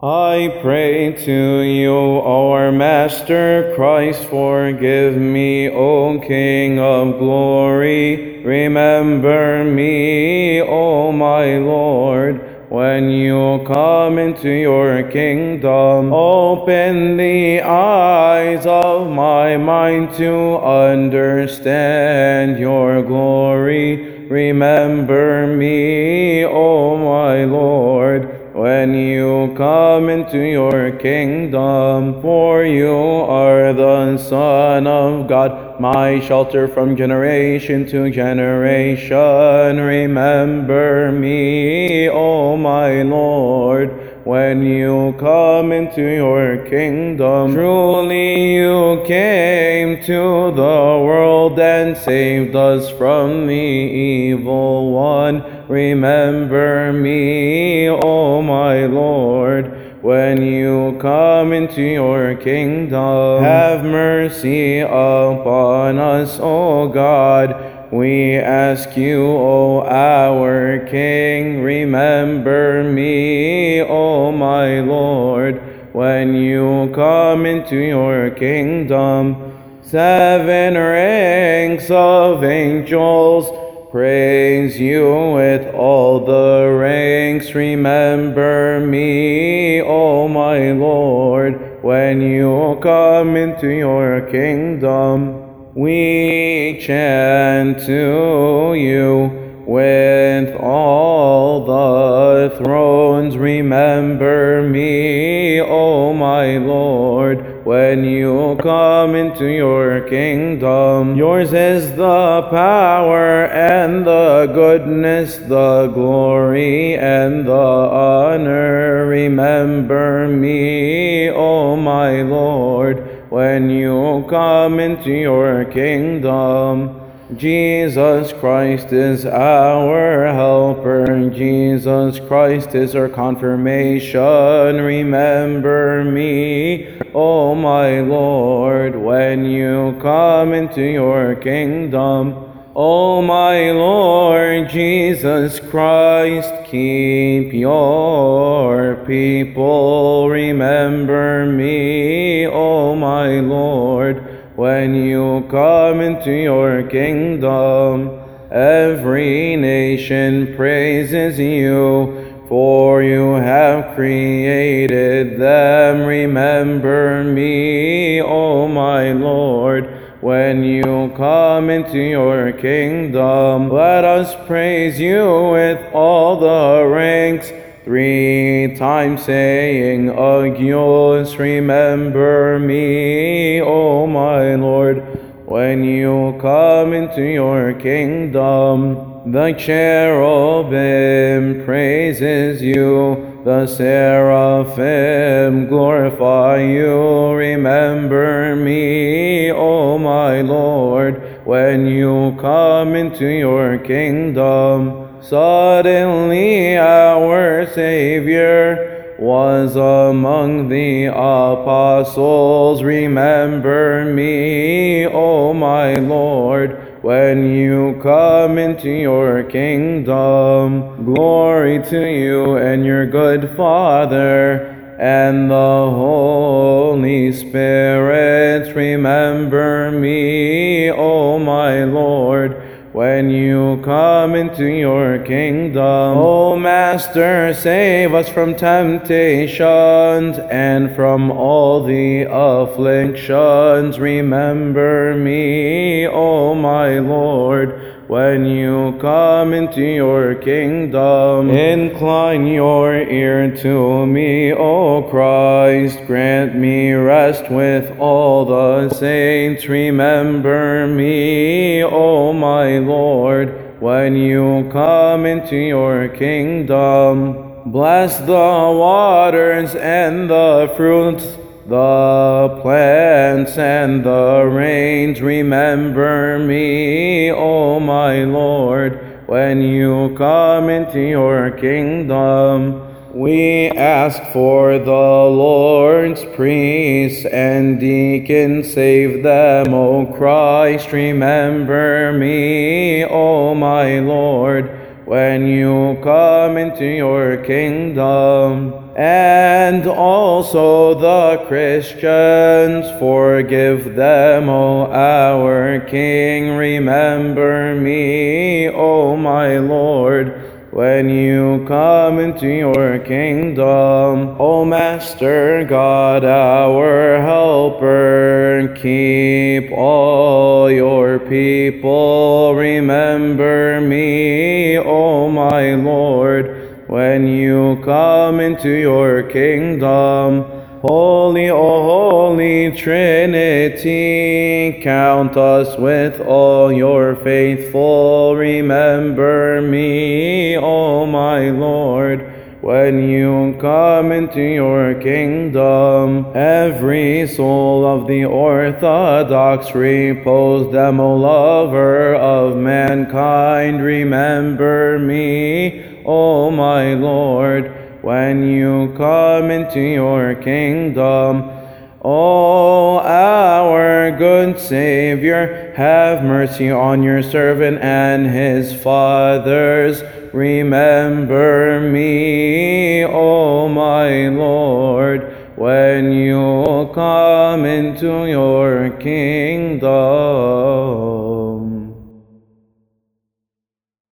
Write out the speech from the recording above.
I pray to you, our Master Christ, forgive me, O King of glory. Remember me, O my Lord, when you come into your kingdom. Open the eyes of my mind to understand your glory. Remember me, O my Lord when you come into your kingdom, for you are the Son of God, my shelter from generation to generation. Remember me, O my Lord when you come into your kingdom. Truly you came to the world and saved us from the evil one. Remember me, O my Lord, when you come into your kingdom. Have mercy upon us, O God we ask you, O our King, remember me, when you come into your kingdom. Seven ranks of angels praise you with all the ranks. Remember me, O my Lord, when you come into your kingdom we chant to you with all the thrones. Remember me, when you come into your kingdom. Yours is the power and the goodness, the glory and the honor. Remember me, O my Lord when you come into your kingdom. Jesus Christ is our helper. Jesus Christ is our confirmation. Remember me, O my Lord, when you come into your kingdom. O my Lord Jesus Christ, keep your people. Remember me, O my Lord, when you come into your kingdom. Every nation praises you, for you have created them. Remember me, O my Lord when you come into your kingdom. Let us praise you with all the ranks. Three times saying, Agios, remember me, O my Lord, when you come into your kingdom. The cherubim praises you the seraphim glorify you. Remember me, O my Lord, when you come into your kingdom. Suddenly our Savior was among the apostles. Remember me, O my Lord when you come into your kingdom. Glory to you and your good Father and the Holy Spirit. Remember come into your kingdom. O Master, save us from temptations and from all the afflictions. Remember me, O my Lord when you come into your kingdom. Incline your ear to me, O Christ. Grant me rest with all the saints. Remember me, O my Lord, when you come into your kingdom. Bless the waters and the fruits the plants and the rains remember me, O my Lord, when you come into your kingdom. We ask for the Lord's priests and deacons, save them, O Christ. Remember me, O my Lord, when you come into your kingdom and also the Christians. Forgive them, O our King. Remember me, O my Lord when you come into your kingdom. O Master God, our helper, keep all your people. Remember me, O my Lord, when you come into your kingdom. Holy, O Holy Trinity, count us with all your faithful. Remember me, O my Lord, when you come into your kingdom. Every soul of the Orthodox repose them, O lover of mankind. Remember me, O my Lord when you come into your kingdom. O our good Savior, have mercy on your servant and his fathers. Remember me, O my Lord, when you come into your kingdom.